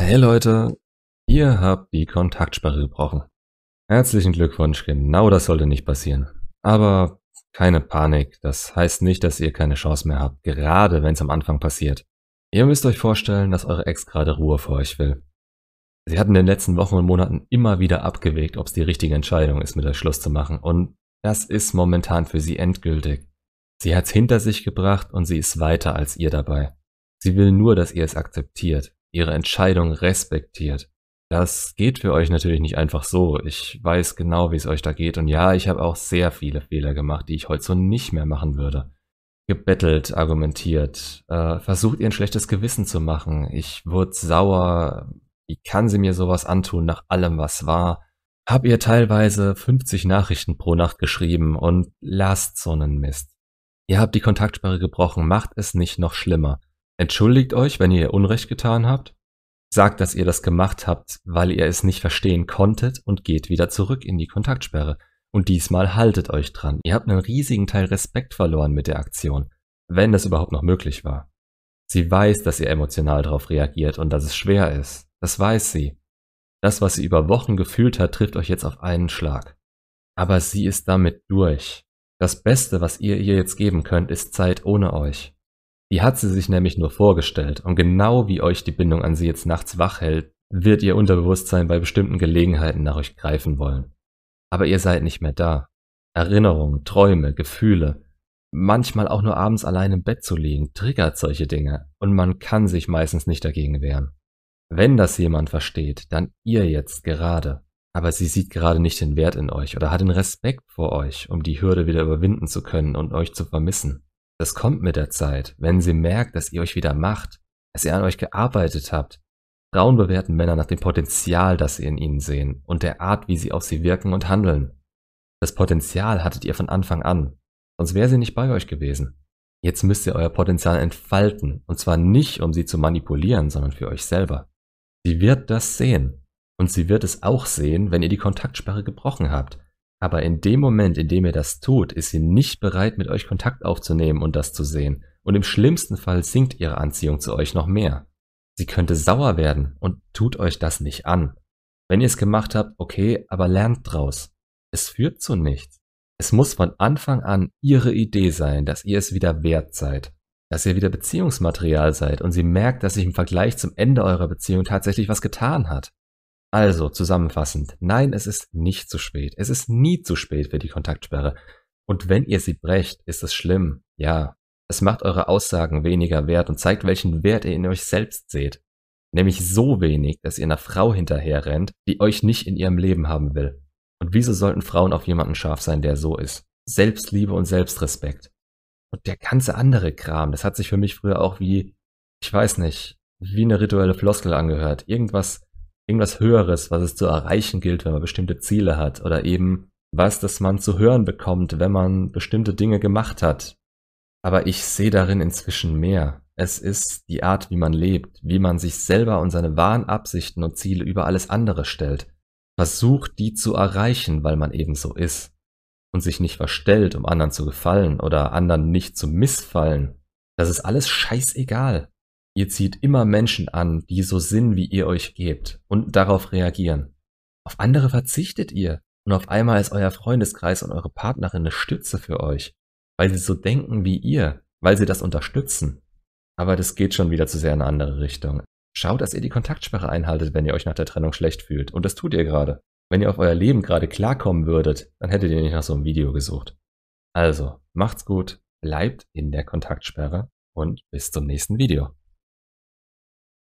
Hey Leute, ihr habt die Kontaktsperre gebrochen. Herzlichen Glückwunsch, genau das sollte nicht passieren. Aber keine Panik, das heißt nicht, dass ihr keine Chance mehr habt, gerade wenn es am Anfang passiert. Ihr müsst euch vorstellen, dass eure Ex gerade Ruhe vor euch will. Sie hat in den letzten Wochen und Monaten immer wieder abgewegt, ob es die richtige Entscheidung ist, mit euch Schluss zu machen. Und das ist momentan für sie endgültig. Sie hat's hinter sich gebracht und sie ist weiter als ihr dabei. Sie will nur, dass ihr es akzeptiert, ihre Entscheidung respektiert. Das geht für euch natürlich nicht einfach so. Ich weiß genau, wie es euch da geht. Und ja, ich habe auch sehr viele Fehler gemacht, die ich heute so nicht mehr machen würde. Gebettelt, argumentiert, äh, versucht ihr ein schlechtes Gewissen zu machen. Ich wurde sauer. Wie kann sie mir sowas antun nach allem, was war? Hab ihr teilweise 50 Nachrichten pro Nacht geschrieben und lasst so einen Mist. Ihr habt die Kontaktsperre gebrochen, macht es nicht noch schlimmer. Entschuldigt euch, wenn ihr Unrecht getan habt. Sagt, dass ihr das gemacht habt, weil ihr es nicht verstehen konntet und geht wieder zurück in die Kontaktsperre. Und diesmal haltet euch dran. Ihr habt einen riesigen Teil Respekt verloren mit der Aktion, wenn das überhaupt noch möglich war. Sie weiß, dass ihr emotional darauf reagiert und dass es schwer ist. Das weiß sie. Das, was sie über Wochen gefühlt hat, trifft euch jetzt auf einen Schlag. Aber sie ist damit durch. Das Beste, was ihr ihr jetzt geben könnt, ist Zeit ohne euch. Die hat sie sich nämlich nur vorgestellt und genau wie euch die Bindung an sie jetzt nachts wach hält, wird ihr Unterbewusstsein bei bestimmten Gelegenheiten nach euch greifen wollen. Aber ihr seid nicht mehr da. Erinnerungen, Träume, Gefühle, manchmal auch nur abends allein im Bett zu liegen, triggert solche Dinge und man kann sich meistens nicht dagegen wehren. Wenn das jemand versteht, dann ihr jetzt gerade. Aber sie sieht gerade nicht den Wert in euch oder hat den Respekt vor euch, um die Hürde wieder überwinden zu können und euch zu vermissen. Das kommt mit der Zeit, wenn sie merkt, dass ihr euch wieder macht, dass ihr an euch gearbeitet habt. Frauen bewerten Männer nach dem Potenzial, das sie in ihnen sehen und der Art, wie sie auf sie wirken und handeln. Das Potenzial hattet ihr von Anfang an, sonst wäre sie nicht bei euch gewesen. Jetzt müsst ihr euer Potenzial entfalten, und zwar nicht, um sie zu manipulieren, sondern für euch selber. Sie wird das sehen. Und sie wird es auch sehen, wenn ihr die Kontaktsperre gebrochen habt. Aber in dem Moment, in dem ihr das tut, ist sie nicht bereit, mit euch Kontakt aufzunehmen und das zu sehen. Und im schlimmsten Fall sinkt ihre Anziehung zu euch noch mehr. Sie könnte sauer werden und tut euch das nicht an. Wenn ihr es gemacht habt, okay, aber lernt draus. Es führt zu nichts. Es muss von Anfang an ihre Idee sein, dass ihr es wieder wert seid. Dass ihr wieder Beziehungsmaterial seid und sie merkt, dass sich im Vergleich zum Ende eurer Beziehung tatsächlich was getan hat. Also zusammenfassend, nein, es ist nicht zu spät. Es ist nie zu spät für die Kontaktsperre. Und wenn ihr sie brecht, ist es schlimm. Ja, es macht eure Aussagen weniger wert und zeigt, welchen Wert ihr in euch selbst seht. Nämlich so wenig, dass ihr einer Frau hinterher rennt, die euch nicht in ihrem Leben haben will. Und wieso sollten Frauen auf jemanden scharf sein, der so ist? Selbstliebe und Selbstrespekt. Und der ganze andere Kram, das hat sich für mich früher auch wie, ich weiß nicht, wie eine rituelle Floskel angehört. Irgendwas, irgendwas Höheres, was es zu erreichen gilt, wenn man bestimmte Ziele hat oder eben was, das man zu hören bekommt, wenn man bestimmte Dinge gemacht hat. Aber ich sehe darin inzwischen mehr. Es ist die Art, wie man lebt, wie man sich selber und seine wahren Absichten und Ziele über alles andere stellt. Versucht, die zu erreichen, weil man eben so ist. Und sich nicht verstellt, um anderen zu gefallen oder anderen nicht zu missfallen. Das ist alles scheißegal. Ihr zieht immer Menschen an, die so sind, wie ihr euch gebt und darauf reagieren. Auf andere verzichtet ihr und auf einmal ist euer Freundeskreis und eure Partnerin eine Stütze für euch, weil sie so denken wie ihr, weil sie das unterstützen. Aber das geht schon wieder zu sehr in eine andere Richtung. Schaut, dass ihr die Kontaktsperre einhaltet, wenn ihr euch nach der Trennung schlecht fühlt. Und das tut ihr gerade. Wenn ihr auf euer Leben gerade klarkommen würdet, dann hättet ihr nicht nach so einem Video gesucht. Also, macht's gut, bleibt in der Kontaktsperre und bis zum nächsten Video.